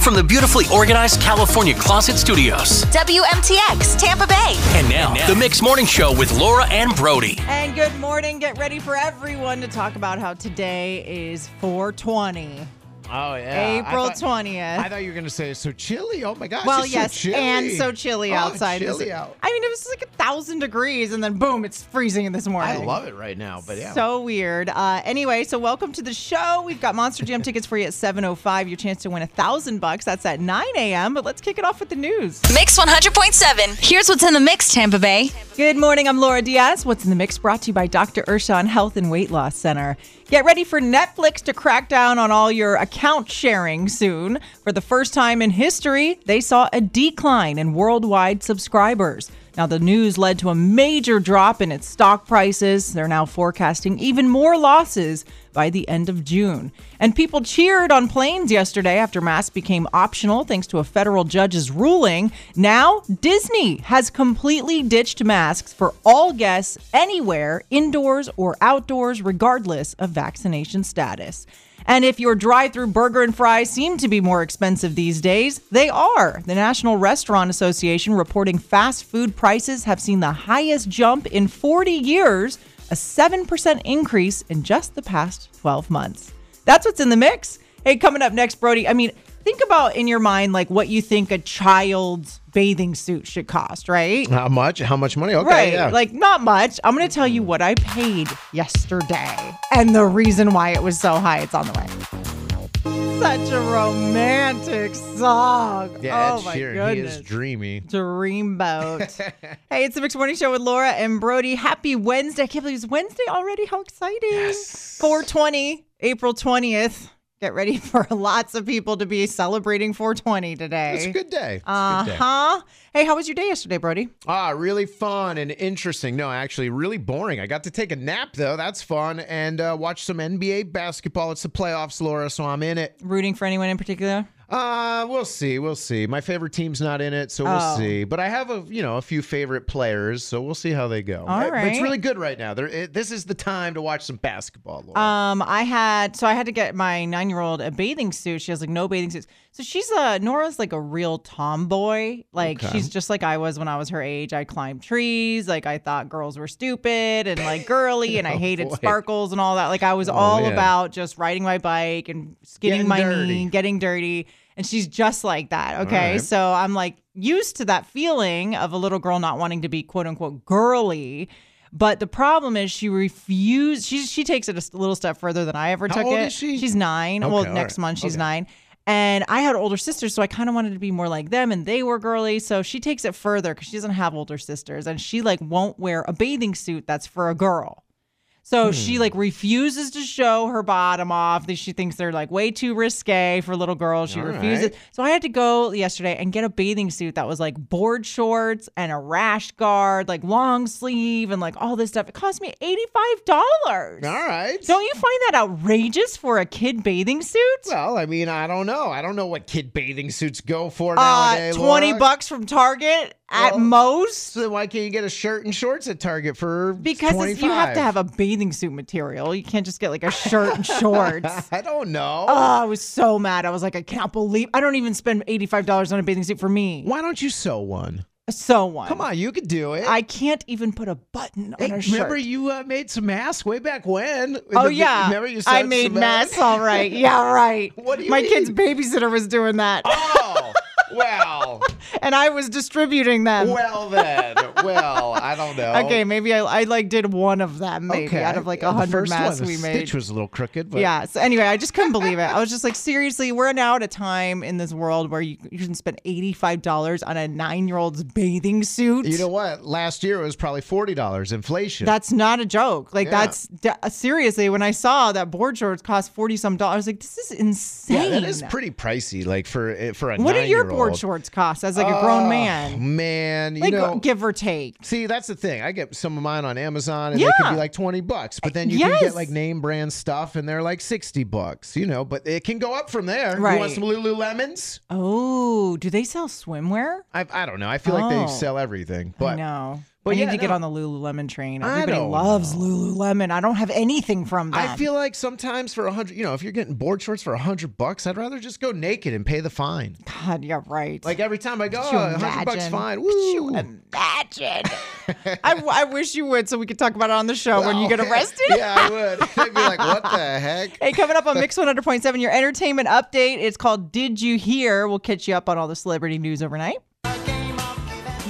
from the beautifully organized California Closet Studios. WMTX, Tampa Bay. And now, the Mix Morning Show with Laura and Brody. And good morning. Get ready for everyone to talk about how today is 420. Oh yeah, April 20th. I thought you were gonna say it's so chilly. Oh my gosh. well, it's yes, so chilly. and so chilly Oh, outside. this- chilly out. I mean, it was like a thousand degrees, and then boom, it's freezing in this morning. I love it right now, but yeah. So weird. Uh, anyway, so welcome to the show. We've got Monster Jam tickets for you at 7.05. Your chance to win a thousand bucks. That's at 9 a.m. But let's kick it off with the news. Mix 100.7. Here's what's in the mix, Tampa Bay. Good morning. I'm Laura Diaz. What's in the mix brought to you by Dr. Urshan Health and Weight Loss Center. Get ready for Netflix to crack down on all your account sharing soon. For the first time in history, they saw a decline in worldwide subscribers. Now, the news led to a major drop in its stock prices. They're now forecasting even more losses by the end of June. And people cheered on planes yesterday after masks became optional thanks to a federal judge's ruling. Now, Disney has completely ditched masks for all guests anywhere, indoors or outdoors, regardless of vaccination status. And if your drive through burger and fries seem to be more expensive these days, they are. The National Restaurant Association reporting fast food prices have seen the highest jump in 40 years, a 7% increase in just the past 12 months. That's what's in the mix. Hey, coming up next, Brody. I mean, think about in your mind like what you think a child's bathing suit should cost, right? How much? How much money? Okay, Right. yeah. Like, not much. I'm going to tell you hmm. what I paid yesterday and the reason why it was so high. It's on the way. Such a romantic song. yeah, oh, my Sheeran, goodness. he is dreamy. Dreamboat. hey, it's the Mixed Morning Show with Laura and Brody. Happy Wednesday. I can't believe it's Wednesday already. How exciting. 420, April 20th. Get ready for lots of people to be celebrating 420 today. It's a good day. Uh huh. Hey, how was your day yesterday, Brody? Ah, really fun and interesting. No, actually, really boring. I got to take a nap though. That's fun, and uh, watch some NBA basketball. It's the playoffs, Laura, so I'm in it. Rooting for anyone in particular? Uh, we'll see. We'll see. My favorite team's not in it, so we'll Oh. see. But I have a, you know, a few favorite players, so we'll see how they go. All Uh, but It's really good right now. There, it, this is the time to watch some basketball. Laura. Um, I had so I had to get my nine year old a bathing suit. She has like no bathing suits. So she's a Nora's like a real tomboy. Like Okay. she's just like I was when I was her age. I climbed trees. Like I thought girls were stupid and like girly, and I Oh, hated boy. sparkles and all that. Like I was all yeah. about just riding my bike and skinning Getting my dirty. knee, getting dirty. And she's just like that. Okay. right. So I'm like used to that feeling of a little girl not wanting to be quote unquote girly. But the problem is she refused. She she takes it a little step further than I ever How took old it. is she? She's nine. Okay, well, next right. month she's Okay. nine. And I had older sisters, so I kind of wanted to be more like them, and they were girly. So she takes it further because she doesn't have older sisters, and she like won't wear a bathing suit that's for a girl. So she Hmm. like refuses to show her bottom off. She thinks they're like way too risque for little girls. She All refuses. right. So I had to go yesterday and get a bathing suit that was like board shorts and a rash guard, like long sleeve and like all this stuff. It cost me $85. All right. Don't you find that outrageous for a kid bathing suit? well, I mean, I don't know. I don't know what kid bathing suits go for uh, 20 Laura. bucks from Target at Well, most. So why can't you get a shirt and shorts at Target for Because you have to have a bathing suit material. You can't just get like a shirt and shorts. I don't know. Oh, I was so mad. I was like, I can't believe I don't even spend $85 on a bathing suit for me. Why don't you sew one? Sew one. Come on, you could do it. I can't even put a button on Hey, a shirt. remember you uh, made some masks way back when? Oh The- yeah, remember you I made masks. All right, yeah, right. What do you My mean? kid's babysitter was doing that, Oh, well, and I was distributing them. well then, well, I don't know. okay, maybe I, I like did one of them, maybe okay. out of like a hundred one, masks the we made. Stitch was a little crooked, but Yeah. So anyway, I just couldn't believe it. I was just like, seriously, we're now at a time in this world where you, you can spend eighty five dollars on a nine year old's bathing suit. You know what? Last year it was probably forty dollars inflation. That's not a joke. Like Yeah. that's seriously. When I saw that board shorts cost forty some dollars, I was like, this is insane. yeah, that is pretty pricey. Like for eh, for a What do your. Board shorts cost as like a grown Oh, man? Man, you Like know. give or take. See, that's the thing. I get some of mine on Amazon and they could be like 20 bucks, but then you can get like name brand stuff and they're like 60 bucks, you know, but it can go up from there. You want some Lululemons? Oh, do they sell swimwear? I, I don't know. I feel like Oh. they sell everything, but I know. But I need yeah, to get on the Lululemon train. Everybody loves Lululemon. I don't have anything from them. I feel like sometimes for a hundred, you know, if you're getting board shorts for a hundred bucks, I'd rather just go naked and pay the fine. God, you're right. Like every time I go, oh, a hundred bucks fine. Could you Woo. imagine? I, I wish you would, so we could talk about it on the show when you oh, get arrested. Yeah, I would. I'd be like, what the heck? Hey, coming up on Mix 100.7, your entertainment update. It's called Did You Hear? We'll catch you up on all the celebrity news overnight.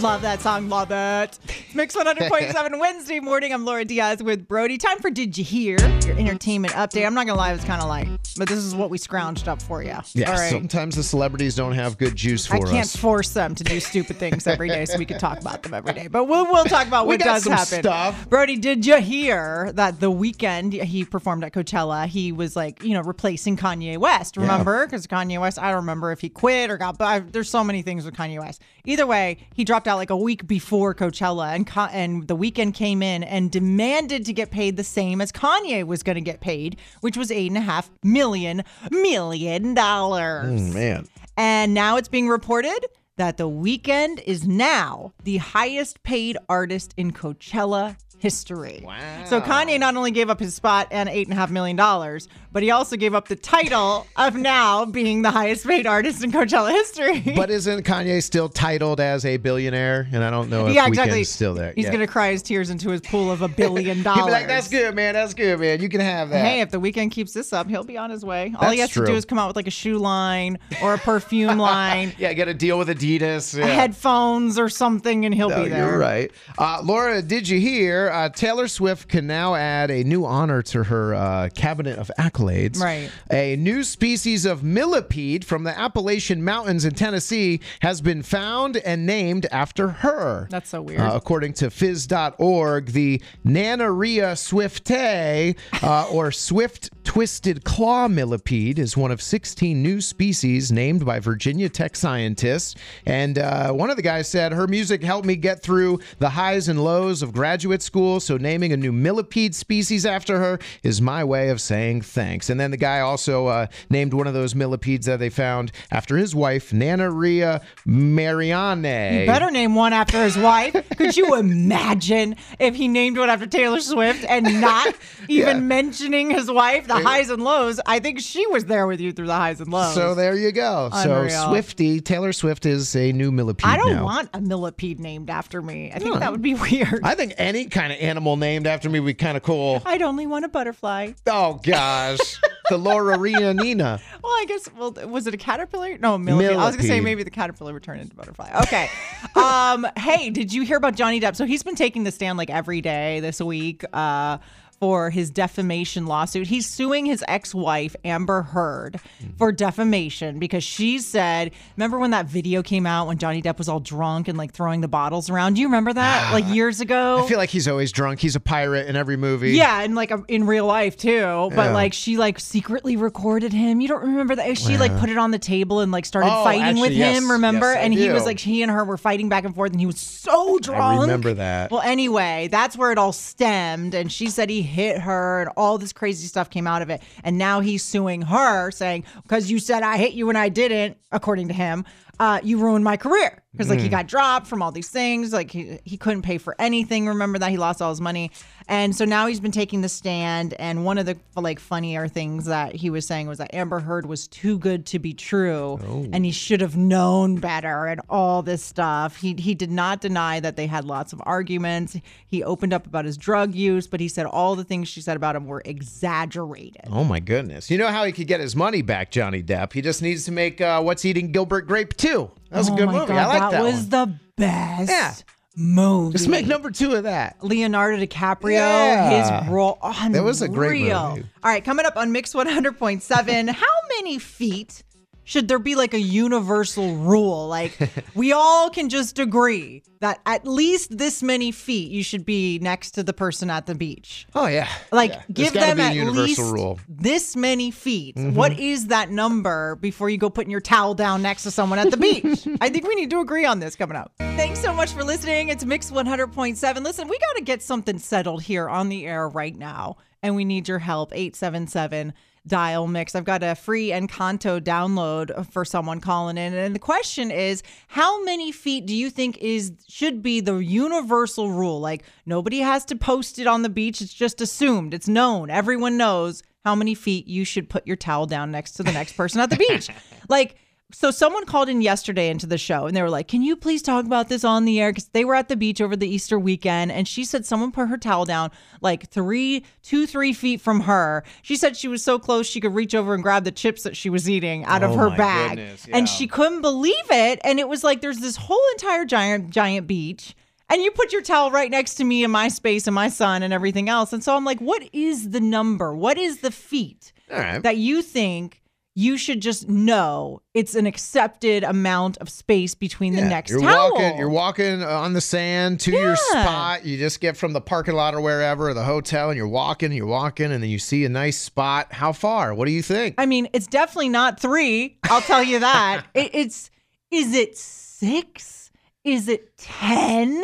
Love that song. Love it. Mix 100.7 Wednesday morning. I'm Laura Diaz with Brody. Time for Did You Hear? Your entertainment update. I'm not going to lie, it was kind of light, but this is what we scrounged up for you. Yeah, All right. sometimes the celebrities don't have good juice for I can't force them to do stupid things every day, so we could talk about them every day. But we'll, we'll talk about what does happen. stuff. Brody, did you hear that the Weeknd he performed at Coachella? He was like, you know, replacing Kanye West. Remember? Because Kanye West, I don't remember if he quit or got. But I, there's so many things with Kanye West. Either way, he dropped out like a week before Coachella, and Ka- and the Weeknd came in and demanded to get paid the same as Kanye was going to get paid, which was eight and a half million million dollars. Mm, man. And now it's being reported that The Weeknd is now the highest paid artist in Coachella history. Wow. So Kanye not only gave up his spot and eight and a half million dollars, but he also gave up the title of now being the highest paid artist in Coachella history. But isn't Kanye still titled as a billionaire? And I don't know if yeah, exactly. still there. He's yeah. gonna cry his tears into his pool of a billion dollars. be like, "That's good, man. That's good, man. You can have that." Hey, if the Weeknd keeps this up, he'll be on his way. All he has That's to do is come out with like a shoe line or a perfume line, yeah, get a deal with Adidas. Yeah. headphones or something, and he'll No, be there. You're right. Uh, Laura, did you hear uh, Taylor Swift can now add a new honor to her uh, cabinet of accolades? Right. A new species of millipede from the Appalachian Mountains in Tennessee has been found and named after her. That's so weird. Uh, according to phys.org, the Nannaria swiftae, uh, or swift twisted claw millipede, is one of 16 new species named by Virginia Tech scientists. And uh, one of the guys said, Her music helped me get through the highs and lows of graduate school, so naming a new millipede species after her is my way of saying thanks. And then the guy also uh, named one of those millipedes that they found after his wife, Nannaria Mariane. You better name one after his wife. Could you imagine if he named one after Taylor Swift and not even Yeah. mentioning his wife, the highs and lows? I think she was there with you through the highs and lows. So there you go. Unreal. So Swifty, Taylor Swift is a new millipede I don't now. want a millipede named after me. I think that would be weird. I think any kind of animal named after me would be kind of cool. I'd only want a butterfly. Oh gosh, the Laura Nina. Well, I guess. Well, was it a caterpillar? No, a millipede. I was gonna say maybe the caterpillar would turn into butterfly. Okay. um. Hey, did you hear about Johnny Depp? So he's been taking the stand like every day this week. Uh. For his defamation lawsuit, he's suing his ex-wife Amber Heard for defamation because she said, "Remember when that video came out when Johnny Depp was all drunk and like throwing the bottles around? Do you remember that? Ah. like years ago? I feel like he's always drunk. He's a pirate in every movie. Yeah, and like in real life too. But Yeah. like she like secretly recorded him. You don't remember that? She like put it on the table and like started Oh, fighting with actually, yes. him. Remember? Yes, and he was like he and her were fighting back and forth, and he was so drunk. I remember that. Well, anyway, that's where it all stemmed. And she said he hit her, and all this crazy stuff came out of it. And now he's suing her, saying because you said I hit you and I didn't, according to him. Uh, you ruined my career. Because like he Hmm. got dropped from all these things. Like he, he couldn't pay for anything. Remember that? He lost all his money. And so now he's been taking the stand. And one of the like funnier things that he was saying was that amber heard was too good to be true. Oh. and he should have known better and all this stuff. He, he did not deny that they had lots of arguments. He opened up about his drug use but he said all the things she said about him were exaggerated. Oh my goodness. You know how he could get his money back, Johnny Depp? He just needs to make uh, What's Eating Gilbert Grape 2. That was oh a good movie. God, I like that, was one. the best Yeah. movie Just make number two of that. Leonardo DiCaprio, Yeah. his role. That was a great unreal. movie. All right, coming up on Mix 100.7, how many feet should there be like a universal rule? Like, we all can just agree that at least this many feet you should be next to the person at the beach. Oh, yeah. Like, Yeah. Give them at least rule. Mm-hmm. this many feet. What is that number before you go putting your towel down next to someone at the beach? I think we need to agree on this coming up. Thanks so much for listening. It's Mix 100.7. Listen, we got to get something settled here on the air right now, and we need your help. 877 dial mix. I've got a free Encanto download for someone calling in. And the question is, how many feet do you think is should be the universal rule? Like nobody has to post it on the beach. It's just assumed. It's known. Everyone knows how many feet you should put your towel down next to the next person at the beach. like so someone called in yesterday into the show and they were like, "Can you please talk about this on the air?" Because they were at the beach over the Easter weekend, and she said someone put her towel down like three, two, three feet from her. She said she was so close she could reach over and grab the chips that she was eating out of Oh her bag, goodness, and she couldn't believe it. And it was like there's this whole entire giant, giant beach. And you put your towel right next to me and my space and my son and everything else. And so I'm like, what is the number? What is the feet right. that you think you should just know it's an accepted amount of space between the Yeah, next you're towel. walking. You're walking uh, on the sand to your spot. You just get from the parking lot or wherever, or the hotel, and you're walking. You're walking, and then you see a nice spot. How far? What do you think? I mean, it's definitely not three. I'll tell you that. it, it's is it six? Is it ten?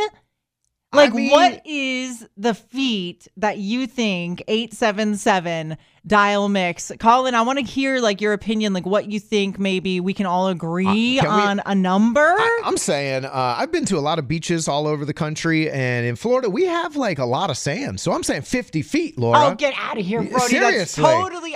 Like, mean- what is the feet that you think 877 dial mix? Colin, I want to hear like your opinion, like what you think maybe we can all agree Uh, can we- on a number. I, I'm saying uh, I've been to a lot of beaches all over the country, and in Florida we have like a lot of sand. So I'm saying 50 feet, Laura. oh, get out of here, Brody. That's seriously. totally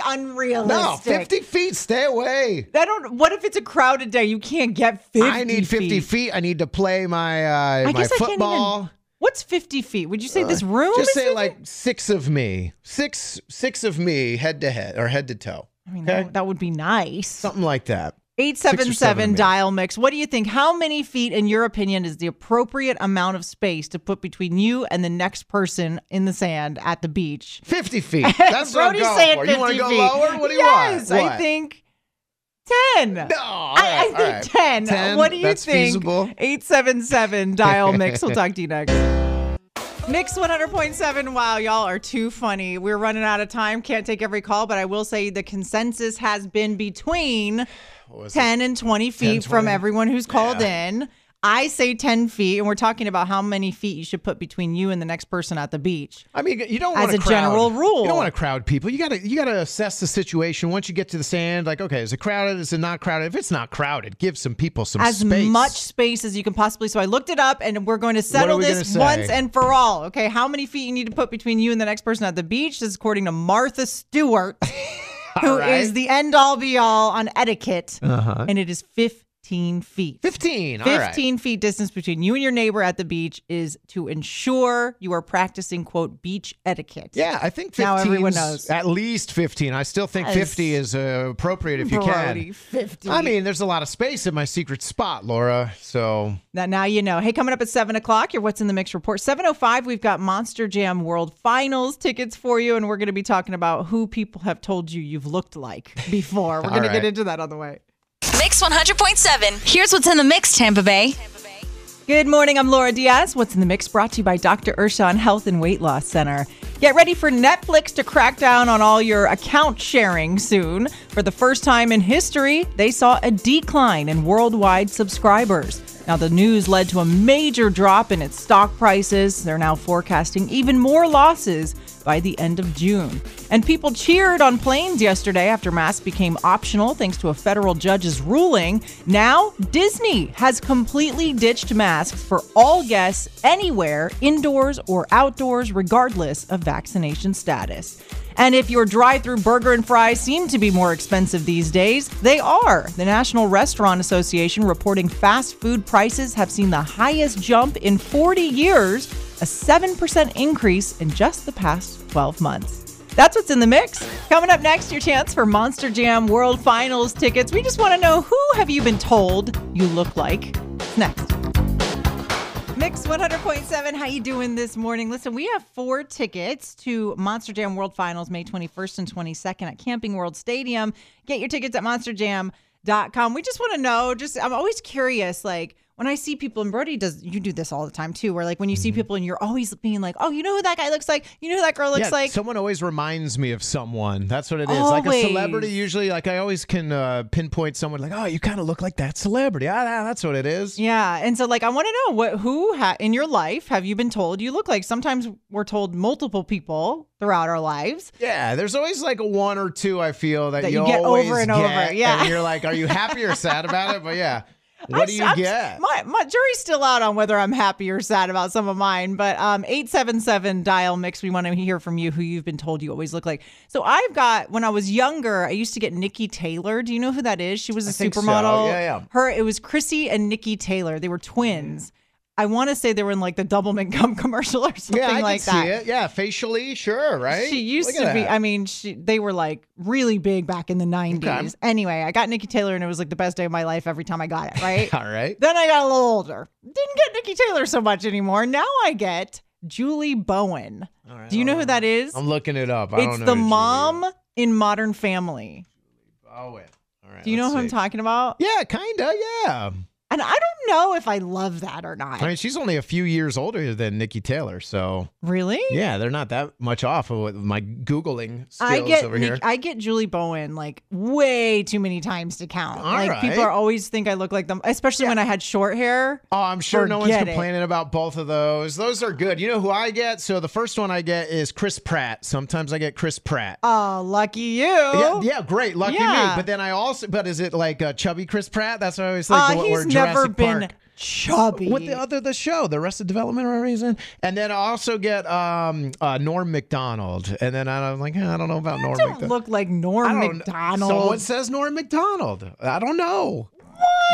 no, 50 feet. Stay away. I don't. What if it's a crowded day? You can't get 50 I need 50 feet. I need to play my uh, I my guess I can't football. What's 50 feet? Would you say this uh, room? Just say 50? like six of me, six six of me, head to head or head to toe, I mean, okay. that, that would be nice. something like that. Six or seven 877 dial mix. What do you think? How many feet, in your opinion, is the appropriate amount of space to put between you and the next person in the sand at the beach? 50 feet. That's what I'm going saying for. 50 You want to go feet. lower? What do you yes, want? I think 10. No, I, I think right. 10. 10, What do you that's think? feasible. 877 dial mix. We'll talk to you next. Mix 100.7. Wow, y'all are too funny. We're running out of time. Can't take every call, but I will say the consensus has been between What was it? 10 and 20 feet 10, from everyone who's called Yeah. in. I say 10 feet, and we're talking about how many feet you should put between you and the next person at the beach. I mean, you don't As a general rule. You don't want to crowd people. You gotta you gotta assess the situation. Once you get to the sand, like, okay, is it crowded? Is it not crowded? If it's not crowded, give some people some As space. much space as you can possibly. So I looked it up, and we're going to settle this once and for all. Okay, how many feet you need to put between you and the next person at the beach? This is according to Martha Stewart, who is right. the end all be all on etiquette, Uh-huh. and it is 15 feet. 15. All 15 right. feet distance between you and your neighbor at the beach is to ensure you are practicing quote beach etiquette. Yeah, I think 15 Now everyone knows. At least 15. I still think Yes. 50 is uh, appropriate if you Brody, can. 50. I mean, there's a lot of space in my secret spot, Laura. So Now, now you know. Hey, coming up at 7 o'clock, your What's in the Mix report. 7.05, we've got Monster Jam World Finals tickets for you, and we're going to be talking about who people have told you you've looked like before. We're going to get into that on the way. Mix 100.7. Here's what's in the mix, Tampa Bay. Good morning. I'm Laura Diaz. What's in the Mix brought to you by Dr. Urshan Health and Weight Loss Center. Get ready for Netflix to crack down on all your account sharing soon. For the first time in history, they saw a decline in worldwide subscribers. Now, the news led to a major drop in its stock prices. They're now forecasting even more losses by the end of June. And people cheered on planes yesterday after masks became optional thanks to a federal judge's ruling. Now, Disney has completely ditched masks for all guests anywhere, indoors or outdoors, regardless of vaccination status. And if your drive through burger and fries seem to be more expensive these days, they are. The National Restaurant Association reporting fast food prices have seen the highest jump in 40 years, a 7% increase in just the past 12 months. That's what's in the mix. Coming up next, your chance for Monster Jam World Finals tickets. We just want to know who have you been told you look like? Next. Mix 100.7. How you doing this morning? Listen, we have four tickets to Monster Jam World Finals May 21st and 22nd at Camping World Stadium. Get your tickets at monsterjam.com. We just want to know, just I'm always curious, like, when I see people, and Brody does, you do this all the time too, where like when you Mm-hmm. see people and you're always being like, oh, you know who that guy looks like? You know who that girl looks yeah, like? someone always reminds me of someone. That's what it is. Like a celebrity, usually, like I always can uh, pinpoint someone. Like, oh, you kind of look like that celebrity. Ah, ah, that's what it is. yeah. And so, like, I want to know what, who ha- in your life have you been told you look like? Sometimes we're told multiple people throughout our lives. Yeah, there's always like a one or two. I feel that, That you get always over and over, yeah. and you're like, are you happy or sad about it? But yeah, what do you I'm get? My, my jury's still out on whether I'm happy or sad about some of mine, but um, 877 dial mix. We want to hear from you who you've been told you always look like. So I've got, when I was younger, I used to get Niki Taylor. Do you know who that is? She was a so. supermodel. Yeah, yeah. Her, it was Krissy and Niki Taylor. They were twins. I want to say they were in like the Doublemint Gum commercial or something yeah, I like can that. see it. Yeah, facially, sure, right? She used Look to be. that. I mean, she, they were like really big back in the 90s. Okay. Anyway, I got Niki Taylor and it was like the best day of my life every time I got it, right? All right. Then I got a little older. Didn't get Niki Taylor so much anymore. Now I get Julie Bowen. Do you know who that is? I'm looking it up. I It's don't know the Julie mom in Modern Family. Bowen. All right. Do you know who I'm talking about? Yeah, kinda. Yeah. And I don't know if I love that or not. I mean, she's only a few years older than Niki Taylor, so really? yeah, they're not that much off of what my googling skills I get over Nick- here. I get Julie Bowen like way too many times to count. All like right. people are always think I look like them, especially when I had short hair. Oh, I'm sure no one's Forget it. complaining about both of those. Those are good. You know who I get? So the first one I get is Chris Pratt. Sometimes I get Chris Pratt. Oh, lucky you. yeah, yeah, great, lucky Yeah. me. But then I also, but is it like uh, chubby Chris Pratt? That's what I always think. Uh, never Jurassic been Park. chubby. with the other the show, the rest of Development or reason. And then I also get um uh Norm Macdonald. And then I'm like, eh, I don't know about Norm don't Macdonald. look like I Norm don't- McDonald. Someone says Norm Macdonald. I don't know.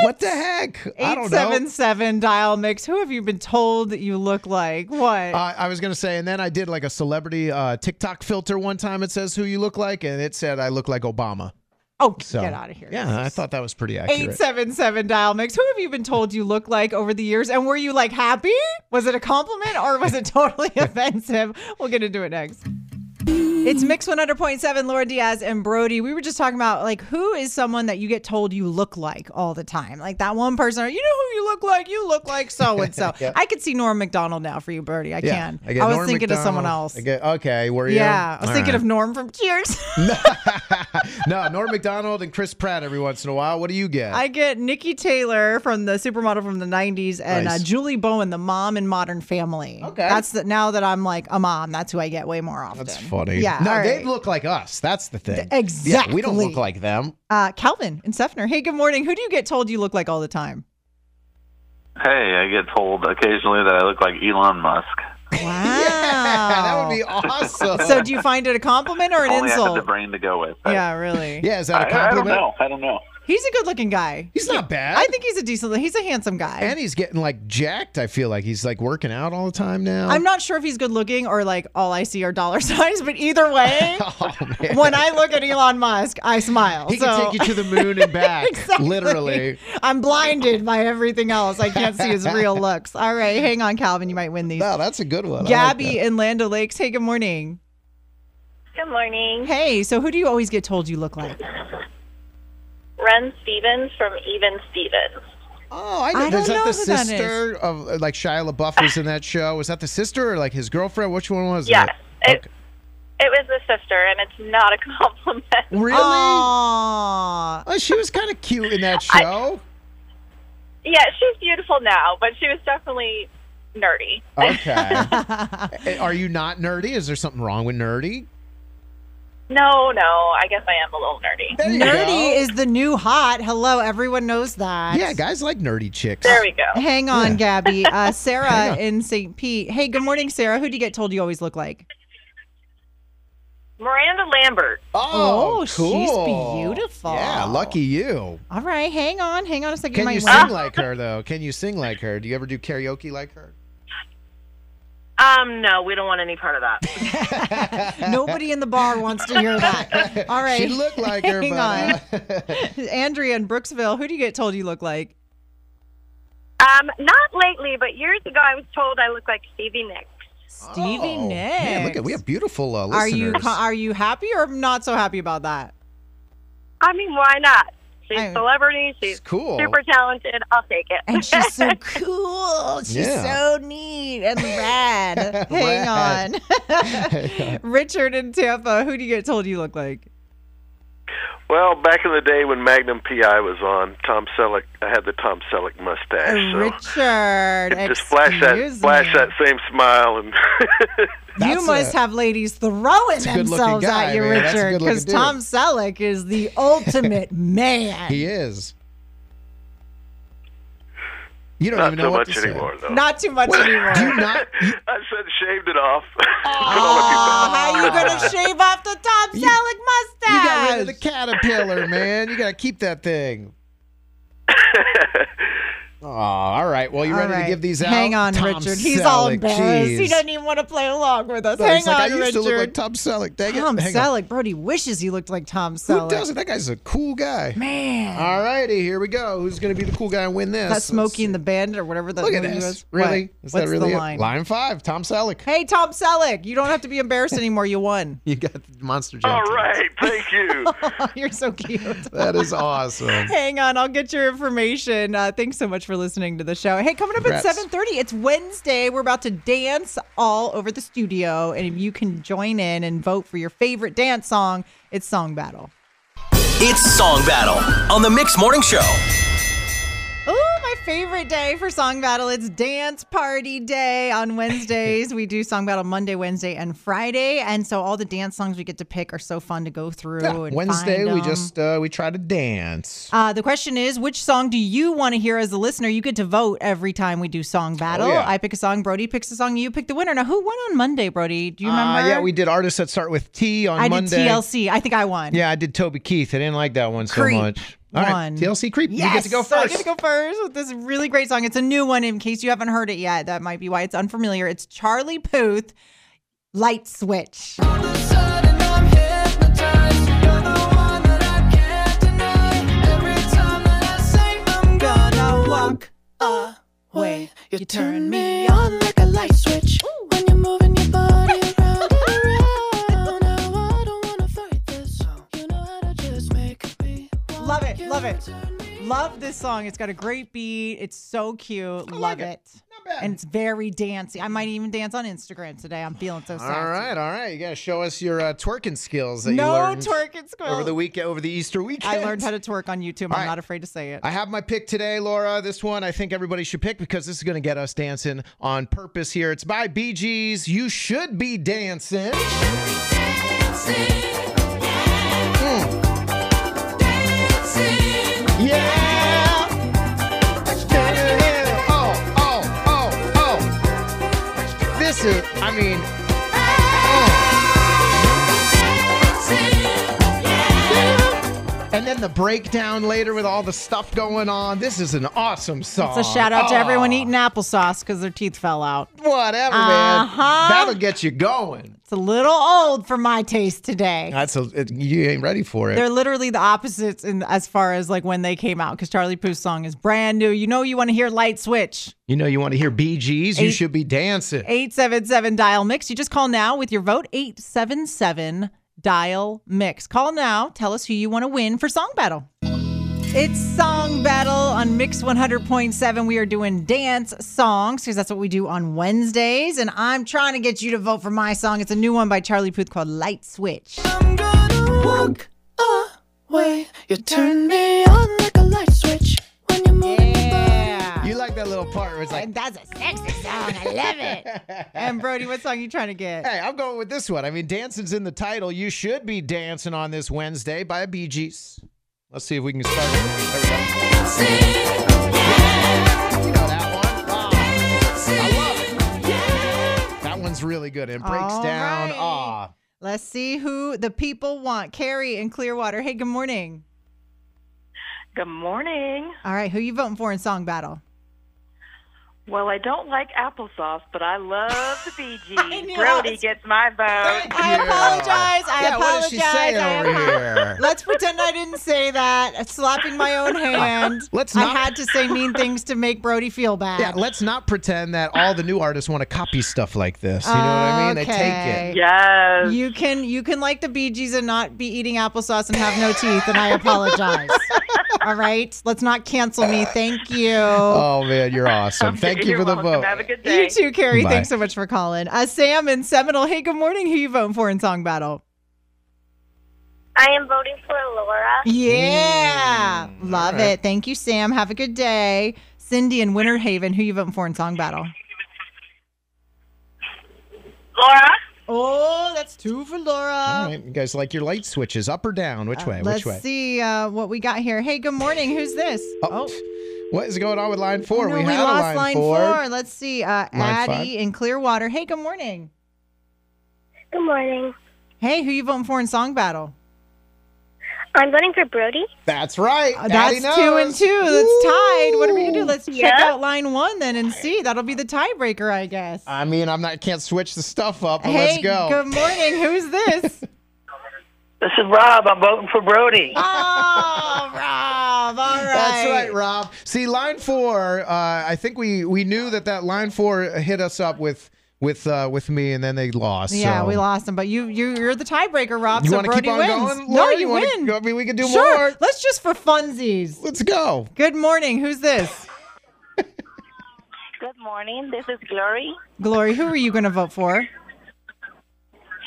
What? the heck? I don't know. 877 dial mix. Who have you been told that you look like? What? Uh, I was gonna say, and then I did like a celebrity uh, TikTok filter one time. It says who you look like, and it said I look like Obama. Oh, So get out of here. Yeah, I thought that was pretty accurate. 877 dial mix. Who have you been told you look like over the years? And were you like happy? Was it a compliment or was it totally offensive? We'll get into it next. It's Mix 100.7, Laura Diaz and Brody. We were just talking about like who is someone that you get told you look like all the time? Like that one person, you know who you look like? You look like so and so. I could see Norm Macdonald now for you, Brody. I Yeah, can. I, get was Norm thinking of someone else. I get- okay, were you? yeah, I was All thinking right. of Norm from Cheers. no, Norm Macdonald and Chris Pratt every once in a while. What do you get? I get Niki Taylor from the supermodel from the 90s and Nice. uh, Julie Bowen, the mom in Modern Family. Okay. That's the, now that I'm like a mom, that's who I get way more often. That's funny. Yeah. No, all they right. look like us. That's the thing. exactly. Yeah, we don't look like them. uh, Calvin and Seffner. Hey, good morning. Who do you get told you look like all the time? Hey, I get told occasionally that I look like Elon Musk. Wow. that would be awesome. So do you find it a compliment or an Only I have the insult? brain to go with. it. Yeah, really. yeah, is I, that a I don't compliment? know. I don't know. He's a good looking guy. He's not bad. I think he's a decent, he's a handsome guy. and he's getting like jacked. I feel like he's like working out all the time now. I'm not sure if he's good looking or like all I see are dollar signs, but either way, Oh man. when I look at Elon Musk, I smile. he so. can take you to the moon and back, Exactly. literally. I'm blinded by everything else. I can't see his real looks. All right, hang on, Calvin. You might win these. No, that's a good one. I like Gabby that. in Land Lakes. Hey, good morning. Good morning. Hey, so who do you always get told you look like? Ren Stevens from Even Stevens. Oh, I, I know. Is don't that know the who that is. sister of like Shia LaBeouf was in that show? Was that the sister or like his girlfriend? Which one was Yes. it? It, it was the sister, and it's not a compliment. Really? Aww. Oh, she was kind of cute in that I- show. Yeah, she's beautiful now, but she was definitely nerdy. Okay. Are you not nerdy? Is there something wrong with nerdy? No, no, I guess I am a little nerdy. Nerdy go. is the new hot. Hello, everyone knows that. Yeah, guys like nerdy chicks. There we go. Hang on, Yeah. Gabby. Uh, Sarah Hang on. in St. Pete. Hey, good morning, Sarah. Who do you get told you always look like? Miranda Lambert. Oh, she's cool. beautiful. Yeah, lucky you. All right, hang on, hang on a second. Can might you sing like her though? Can you sing like her? Do you ever do karaoke like her? Um, no, we don't want any part of that. Nobody in the bar wants to hear that. All right. She looked like her, Hang but uh, Andrea in Brooksville. Who do you get told you look like? Um, not lately, but years ago, I was told I look like Stevie Nicks. Stevie Oh, Nicks. Man, look at we have beautiful uh, Are you are you happy or not so happy about that? I mean, why not? She's a celebrity. She's Cool. super talented. I'll take it. And she's so cool. She's Yeah. so neat and rad. Hang Rad. on. Richard in Tampa, who do you get told you look like? Well, back in the day when Magnum PI was on, Tom Selleck, I had the Tom Selleck mustache. so oh, Richard. just flash that, excuse flash me. that same smile, and You must a- have ladies throwing themselves guy, at you, man. Richard, because. Tom Selleck is the ultimate man. He is. You don't not even know what much to say. anymore, though. Not too much anymore. Do not? you- I said shaved it off. Oh, how are you gonna shave off the Tom You- Selleck mustache? You got rid of the caterpillar, man. You got to keep that thing. Oh, all right. Well, you ready right. to give these out? Hang on, Tom Richard. He's all Selleck, embarrassed. He doesn't even want to play along with us. No, Hang it's like, on, I used Richard. to look like Tom Selleck. Dang it. Tom Hang on. Selleck. Brody wishes he looked like Tom Selleck. Who doesn't? That guy's a cool guy. Man. All righty, here we go. Who's going to be the cool guy and win this? That Smokey and the Bandit or whatever that Look at this. was. Really? What? Is What's that really the it? line? Line five, Tom Selleck. Hey, Tom Selleck, you don't have to be embarrassed anymore. You won. You got the Monster Jam. All tickets. right, thank you. You're so cute. That is awesome. Hang on, I'll get your information. Uh, thanks so much for listening to the show. Hey, coming up Congrats. at 7:30, it's Wednesday. We're about to dance all over the studio, and if you can join in and vote for your favorite dance song, it's Song Battle. It's Song Battle on the Mix Morning Show. Oh, favorite day for Song Battle. It's Dance Party Day on Wednesdays. we do Song Battle Monday, Wednesday, and Friday. And so all the dance songs we get to pick are so fun to go through. Yeah, Wednesday, we just uh, we try to dance. Uh, the question is, which song do you want to hear as a listener? You get to vote every time we do Song Battle. Oh, yeah. I pick a song, Brody picks a song, you pick the winner. Now, who won on Monday, Brody? Do you Uh, remember? yeah, we did artists that start with T on I Monday. did TLC. I think I won. Yeah, I did Toby Keith. I didn't like that one so Creep much. All right, won. TLC Creep. Yes, You get to go so I first. get to go first with this really great song. It's a new one in case you haven't heard it yet. That might be why it's unfamiliar. It's Charlie Puth, Light Switch. Away. You turn me on like a light switch. When you're moving your body Love it, love it. Turn me Love this song. It's got a great beat. It's so cute. Love like it. it. Not bad. And it's very dancey. I might even dance on Instagram today. I'm feeling so sassy. All right, all right. You got to show us your uh, twerking skills that you No learned twerking skills. over the week over the Easter weekend. I learned how to twerk on YouTube. All I'm right. not afraid to say it. I have my pick today, Laura. This one I think everybody should pick because this is going to get us dancing on purpose here. It's by Bee Gees. You should be dancing. Yeah. I mean, and then the breakdown later with all the stuff going on. This is an awesome song. It's a shout out to Oh, everyone eating applesauce because their teeth fell out. Whatever, man. Uh-huh. That'll get you going. It's a little old for my taste today. That's a, it, you ain't ready for it. They're literally the opposites in as far as like when they came out because Charlie Puth's song is brand new. You know you want to hear Light Switch. you know, you want to hear Bee Gees. You should be dancing. 877 dial mix. You just call now with your vote 877 dial mix. Call now. Tell us who you want to win for Song Battle. It's Song Battle on Mix 100.7. We are doing dance songs because that's what we do on Wednesdays. And I'm trying to get you to vote for my song. It's a new one by Charlie Puth called Light Switch. I'm gonna walk away. You turn me on like a light switch. That little part where it's like, And that's a sexy song. I love it. and Brody, what song you trying to get? hey, I'm going with this one. I mean, dancing's in the title. You should be dancing on this Wednesday by Bee Gees. Let's see if we can start. There we go. You know that one? I love it. That one's really good. It breaks All down. right. Ah, Let's see who the people want. Carrie in Clearwater. Hey, good morning. Good morning. All right, who you voting for in Song Battle? Well, I don't like applesauce, but I love the Bee I Gees. knew Brody it. gets my vote. I apologize. I yeah, apologize. what does she say I over apo- here? Let's pretend I didn't say that. Slapping my own hand. Let's not... I had to say mean things to make Brody feel bad. Yeah, let's not pretend that all the new artists want to copy stuff like this. You know what I mean? They take it. Yes. You can you can like the Bee Gees and not be eating applesauce and have no teeth, and I apologize. All right. Let's not cancel me. Thank you. Oh man, you're awesome. Thank you You're for the vote. Have a good day. You too, Carrie. Bye. Thanks so much for calling. Uh, Sam in Seminole. Hey, good morning. Who you voting for in Song Battle? I am voting for Laura. Yeah. Mm, Love it. Thank you, Sam. Have a good day. Cindy in Winter Haven. Who you voting for in Song Battle? Laura? Oh, that's two for Laura. All right, you guys like your light switches up or down? Which way? Uh, Let's Which way? see uh, what we got here. Hey, good morning. Who's this? Oh, What is going on with line four? no, we we had lost a line, line four. four. Let's see. Uh, five. Addie in Clearwater. Hey, good morning. Good morning. Hey, who you voting for in Song Battle? I'm voting for Brody. That's right. Uh, Addie that's two and two. That's tied. What are we gonna do? Let's check out line one then and see. That'll be the tiebreaker, I guess. I mean, I'm not. Can't switch the stuff up. But hey, let's go. good morning. Who's this? This is Rob. I'm voting for Brody. oh, Rob. All right. That's right, Rob. See, line four. Uh, I think we we knew that that line four hit us up with with uh, with me, and then they lost. Yeah, so. we lost them, but you you you're the tiebreaker, Rob. You so want to Brody keep on wins. going? no, Laura? you, wanna- win. I mean, we can do sure. more. Let's just for funsies. Let's go. Good morning. Who's this? Good morning. This is Glory Glory. Who are you going to vote for?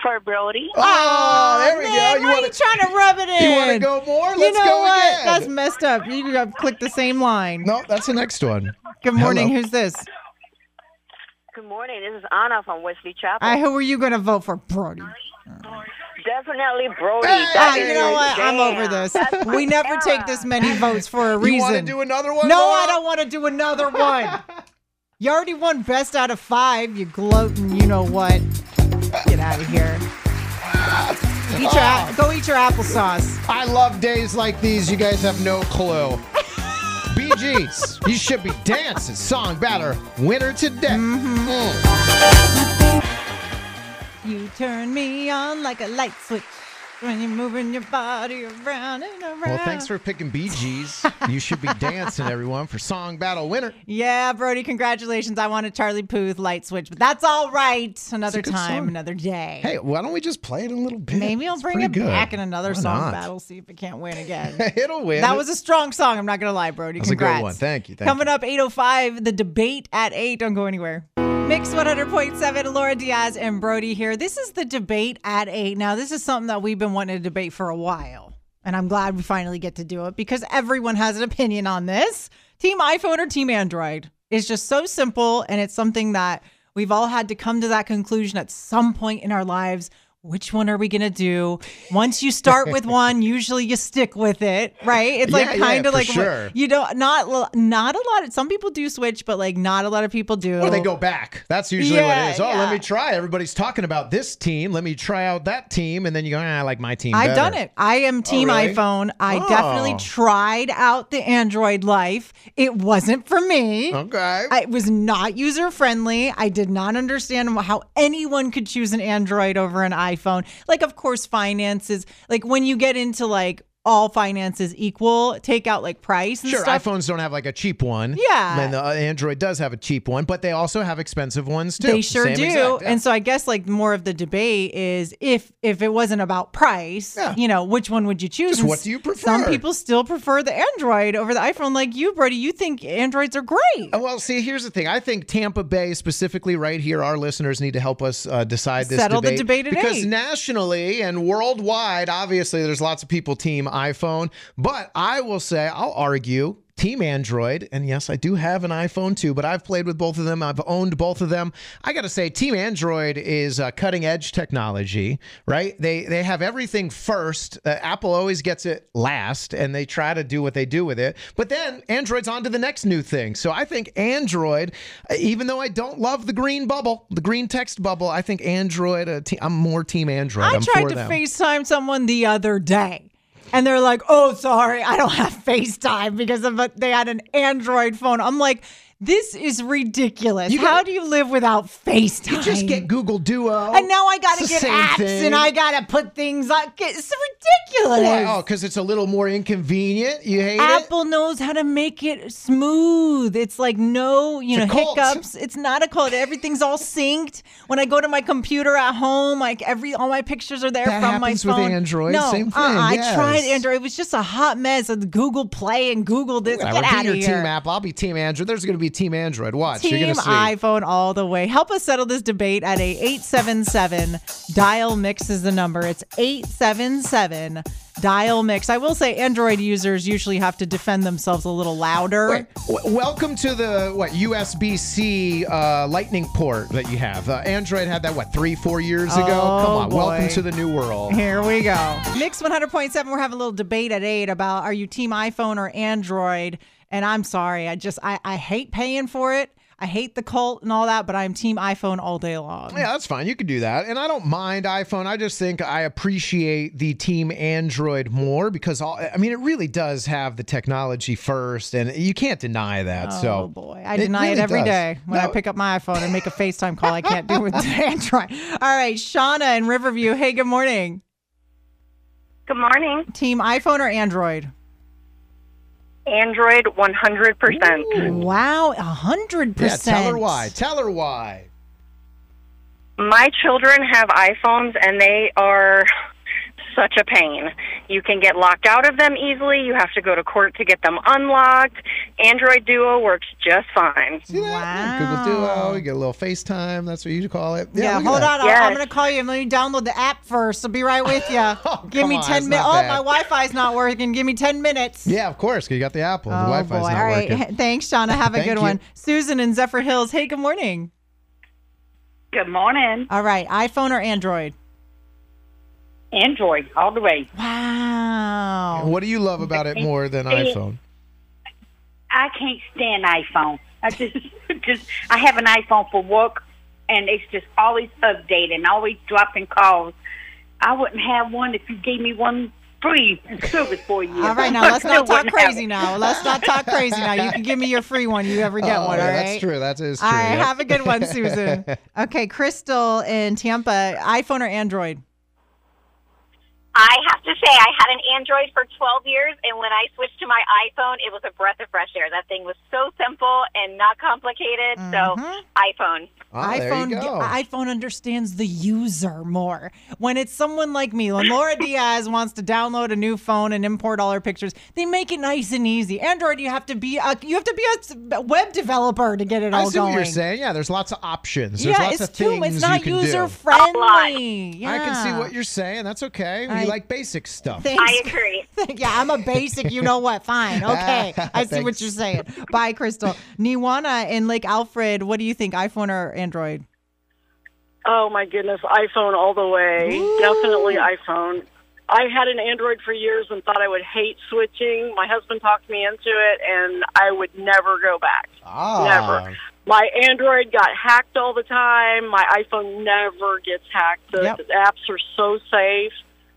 for Brody. Oh, there we man, go. You are wanna- you trying to rub it in? You want to go more? Let's you know go what? again. That's messed up. You gotta click the same line. no, that's the next one. Good morning. Hello. Who's this? Good morning. This is Anna from Wesley Chapel. Uh, who are you going to vote for? Brody. Definitely Brody. Hey! Ah, you is know my what? I'm over this. That's We never era. take this many votes for a reason. You want to do another one? no, Laura? I don't want to do another one. you already won best out of five. You gloating. You know what? Get out of here. Eat your, a- go eat your applesauce. I love days like these. You guys have no clue. Bee Gees, you should be dancing. Song batter winner today. Mm-hmm. You turn me on like a light switch when you're moving your body around and around. Well, thanks for picking Bee Gees. you should be dancing, everyone, for song battle winner. Yeah, Brody, congratulations. I wanted Charlie Puth light switch, but that's all right. Another time, song. another day. Hey, why don't we just play it a little bit? Maybe I'll bring it good. back in another Why song not? battle, see if it can't win again. It'll win. That was a strong song. I'm not going to lie, Brody. That was a good Congrats. one. Thank you, thank Coming up 805, the debate at 8. Don't go anywhere. Mix 100.7, Laura Diaz and Brody here. This is the debate at 8. Now, this is something that we've been wanting to debate for a while. And I'm glad we finally get to do it because everyone has an opinion on this. Team iPhone or Team Android? It's just so simple. And it's something that we've all had to come to that conclusion at some point in our lives. Which one are we going to do? Once you start with one, usually you stick with it, right? It's like Yeah, yeah, kind of for like sure. you don't not not a lot. Of, some people do switch, but like not a lot of people do. Or they go back. That's usually what it is. Oh, yeah. let me try. Everybody's talking about this team. Let me try out that team. And then you go, ah, I like my team I've better." done it. I am team Oh, really? iPhone. I definitely Oh. tried out the Android life. It wasn't for me. Okay. I- It was not user friendly. I did not understand how anyone could choose an Android over an iPhone. Like, of course, finances. Like when you get into like all finances equal, take out like price and Sure, stuff. iPhones don't have like a cheap one. Yeah. And the uh, Android does have a cheap one, but they also have expensive ones too. They sure Same do. exact, yeah. And so I guess like more of the debate is if if it wasn't about price, Yeah. you know, which one would you choose? Just what do you prefer? Some people still prefer the Android over the iPhone like you, Brody. You think Androids are great. Uh, Well, see, here's the thing. I think Tampa Bay, specifically right here, our listeners need to help us uh, decide this Settle the debate. debate at because eight. nationally and worldwide, obviously, there's lots of people team iPhone. But I will say, I'll argue. Team Android, and yes, I do have an iPhone too, but I've played with both of them. I've owned both of them. I got to say, Team Android is uh, cutting edge technology, right? They they have everything first. Uh, Apple always gets it last, and they try to do what they do with it. But then Android's on to the next new thing. So I think Android, uh, even though I don't love the green bubble, the green text bubble, I think Android. Uh, te- I'm more Team Android. I I'm tried to them. FaceTime someone the other day. And they're like, oh, sorry, I don't have FaceTime because of a, they had an Android phone. I'm like, This is ridiculous. You How do you live without FaceTime? You just get Google Duo. And now I gotta get apps thing. and I gotta put things on. It's ridiculous. Why? Oh, because it's a little more inconvenient. You hate it. Apple knows how to make it smooth. It's like no, you It's know, hiccups. It's not a cult. Everything's all synced. When I go to my computer at home, like every all my pictures are there That from my happens with phone. Android. No, Same uh-uh. thing, uh-uh. I tried Android. It was just a hot mess of Google Play and Google this. Get Be out your of team here. Apple. I'll be team Android. There's going to be team Android. Watch. You're Team going to see. iPhone all the way. Help us settle this debate at a 877 dial mix is the number. It's 877 dial mix. I will say Android users usually have to defend themselves a little louder. Wait, w- welcome to the what USB-C uh, Lightning port that you have. Uh, Android had that what three, four years ago. Oh, Come on, boy. welcome to the new world. Here we go. Mix 100.7, we're having a little debate at 8 about are you team iPhone or Android? And I'm sorry, I just I, I hate paying for it. I hate the cult and all that, but I'm team iPhone all day long. Yeah, that's fine. You can do that. And I don't mind iPhone. I just think I appreciate the team Android more because all, I mean, it really does have the technology first, and you can't deny that. Oh so boy, I deny really it every does. day when I pick up my iPhone and make a FaceTime call. I can't do with Android. All right, Shauna in Riverview. Hey, good morning. Good morning. Team iPhone or Android? Android 100%. Wow, a hundred Yeah, percent. tell her why. Tell her why. My children have iPhones and they are such a pain. You can get locked out of them easily. You have to go to court to get them unlocked. Android Duo works just fine. See that? Google Duo. You get a little FaceTime. That's what you call it. Yeah, look at hold on. Yes. I'm going to call you. And let me download the app first. I'll be right with you. Oh, Give me on, 10 minutes. Oh, my Wi Fi's not working. Give me 10 minutes. Yeah, of course. 'cause You got the Apple. The oh, Wi-Fi's boy. not All right. working. Thanks, Shauna. Have a good you. one. Susan in Zephyrhills. Hey, good morning. Good morning. All right. iPhone or Android? Android all the way. Wow. What do you love about it more than iPhone? I can't stand iPhone. I just, just, I have an iPhone for work, and it's just always updating, always dropping calls. I wouldn't have one if you gave me one free service for you. All right, now let's not talk crazy now. Let's not talk crazy now. You can give me your free one. You ever get Oh, one, yeah, all right? That's true. That is true. All right, yep. have a good one, Susan. Okay, Crystal in Tampa, iPhone or Android? I have to say, I had an Android for 12 years, and when I switched to my iPhone, it was a breath of fresh air. That thing was so simple and not complicated. So, mm-hmm. iPhone. Oh, iPhone iPhone understands the user more. When it's someone like me, when Laura Diaz wants to download a new phone and import all her pictures, they make it nice and easy. Android, you have to be a, you have to be a web developer to get it I all see going. what you're saying. Yeah, there's lots of options. There's yeah, lots it's of too. things It's not you can user do. friendly. Yeah. I can see what you're saying. That's okay. I- you like basic stuff. Thanks. I agree. yeah, I'm a basic. You know what? Fine. Okay. I see what you're saying. Bye, Crystal. Niwana in Lake Alfred. What do you think? iPhone or Android? Oh my goodness, iPhone all the way. Definitely iPhone. I had an Android for years and thought I would hate switching. My husband talked me into it and I would never go back. Ah. Never. My Android got hacked all the time. My iPhone never gets hacked. The, Yep. the apps are so safe.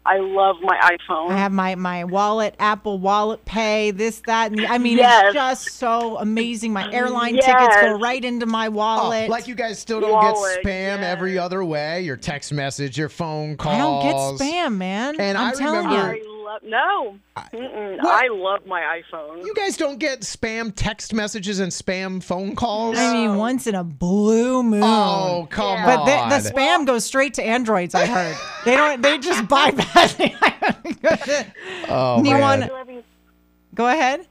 I love my iPhone. I have my my wallet, Apple Wallet Pay, this, that, and the, I mean, Yes. it's just so amazing. My airline tickets go right into my Oh, wallet. like you guys still don't Wallet, get spam every other way. Your text message, your phone calls. I don't get spam, man. And I'm I telling remember- you. I no. Mm-mm. I love my iPhone. You guys don't get spam text messages and spam phone calls. I mean, once in a blue moon. Oh, come but on. the, the spam goes straight to Androids. I heard they don't. They just bypass. it. Oh, You man. want- Go ahead.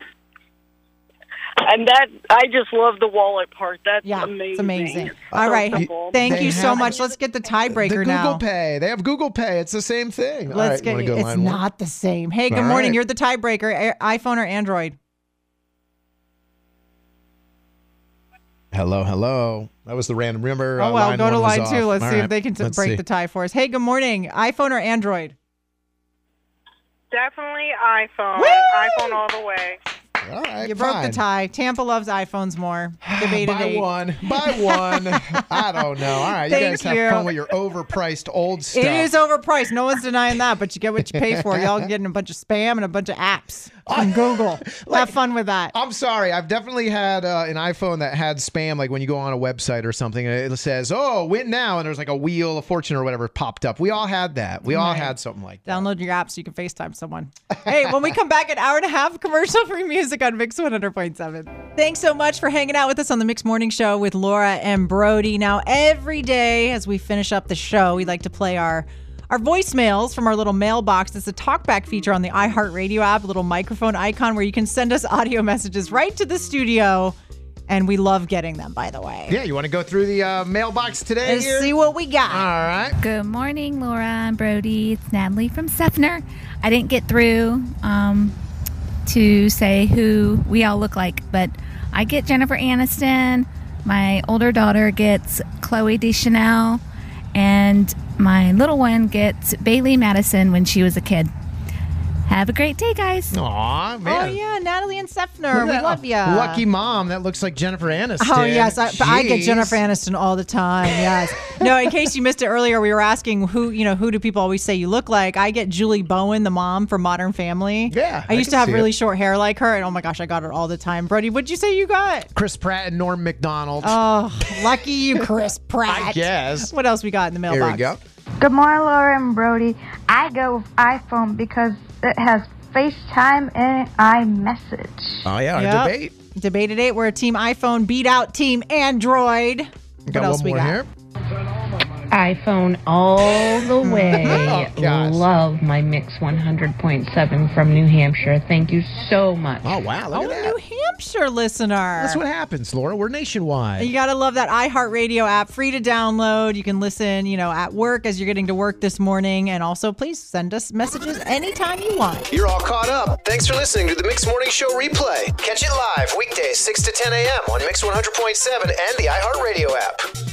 And that I just love the wallet part. That's Yeah, amazing. it's amazing. So All right. simple. Thank They you so much. Let's get the the tiebreaker Google now. Pay. They have Google Pay. It's the same thing. Let's right, get you go It's line one? not the same. Hey, good All morning. right. You're the tiebreaker. iPhone or Android? Hello, hello. That was the random. Remember? Oh uh, well, line go to one was line two. off. Let's All see right, if they can t- break see. the tie for us. Hey, good morning. iPhone or Android? Definitely iPhone. Woo! iPhone all the way. All right, You broke fine. the tie. Tampa loves iPhones more. Debated By eight. one. By one. I don't know. All right, you Thank guys have you. fun with your overpriced old stuff. It is overpriced. No one's denying that, but you get what you pay for. Y'all getting a bunch of spam and a bunch of apps. On Google. Have fun with that. I'm sorry. I've definitely had uh, an iPhone that had spam, like when you go on a website or something, and it says, "Oh, win now," and there's like a wheel of fortune or whatever popped up. We all had that. We all Right. had something like that. Download your app so you can FaceTime someone. hey, when we come back, an hour and a half commercial free music on Mix 100.7. Thanks so much for hanging out with us on the Mix Morning Show with Laura and Brody. Now, every day as we finish up the show, we like to play our our voicemails from our little mailbox. It's a talkback feature on the iHeartRadio app, a little microphone icon where you can send us audio messages right to the studio. And we love getting them, by the way. Yeah, you want to go through the uh, mailbox today? Let's here? see what we got. All right. Good morning, Laura and Brody. It's Natalie from Seffner. I didn't get through um, to say who we all look like, but I get Jennifer Aniston. My older daughter gets Chloe Deschanel, and my little one gets Bailee Madison when she was a kid. Have a great day, guys. Aw, Oh, man. yeah, Natalie and Look Seffner. We love you. Lucky mom. That looks like Jennifer Aniston. Oh yes, I, but I get Jeez. Jennifer Aniston all the time. Yes. no, in case you missed it earlier, we were asking who you know who do people always say you look like? I get Julie Bowen, the mom from Modern Family. Yeah, I I used can to have see really it. short hair like her, and oh my gosh, I got it all the time. Brody, what'd you say you got? Chris Pratt and Norm Macdonald. Oh, lucky you, Chris Pratt. I guess. What else we got in the mailbox? Here mailbox? we go. Good morning, Laura and Brody. I go with iPhone because it has FaceTime and iMessage. Oh yeah, Yep. debate. Debate at eight, where Team iPhone beat out Team Android. What else one we more got? here. iPhone all the oh, way. Oh. Love my Mix 100.7 from New Hampshire. Thank you so much. Oh wow, look Oh, at that. New Hampshire listener. That's what happens, Laura. We're nationwide. You gotta love that iHeartRadio app, free to download. You can listen, you know, at work as you're getting to work this morning, and also please send us messages anytime you want. You're all caught up. Thanks for listening to the Mix Morning Show replay. Catch it live weekdays 6 to 10 a.m. on Mix 100.7 and the iHeartRadio app.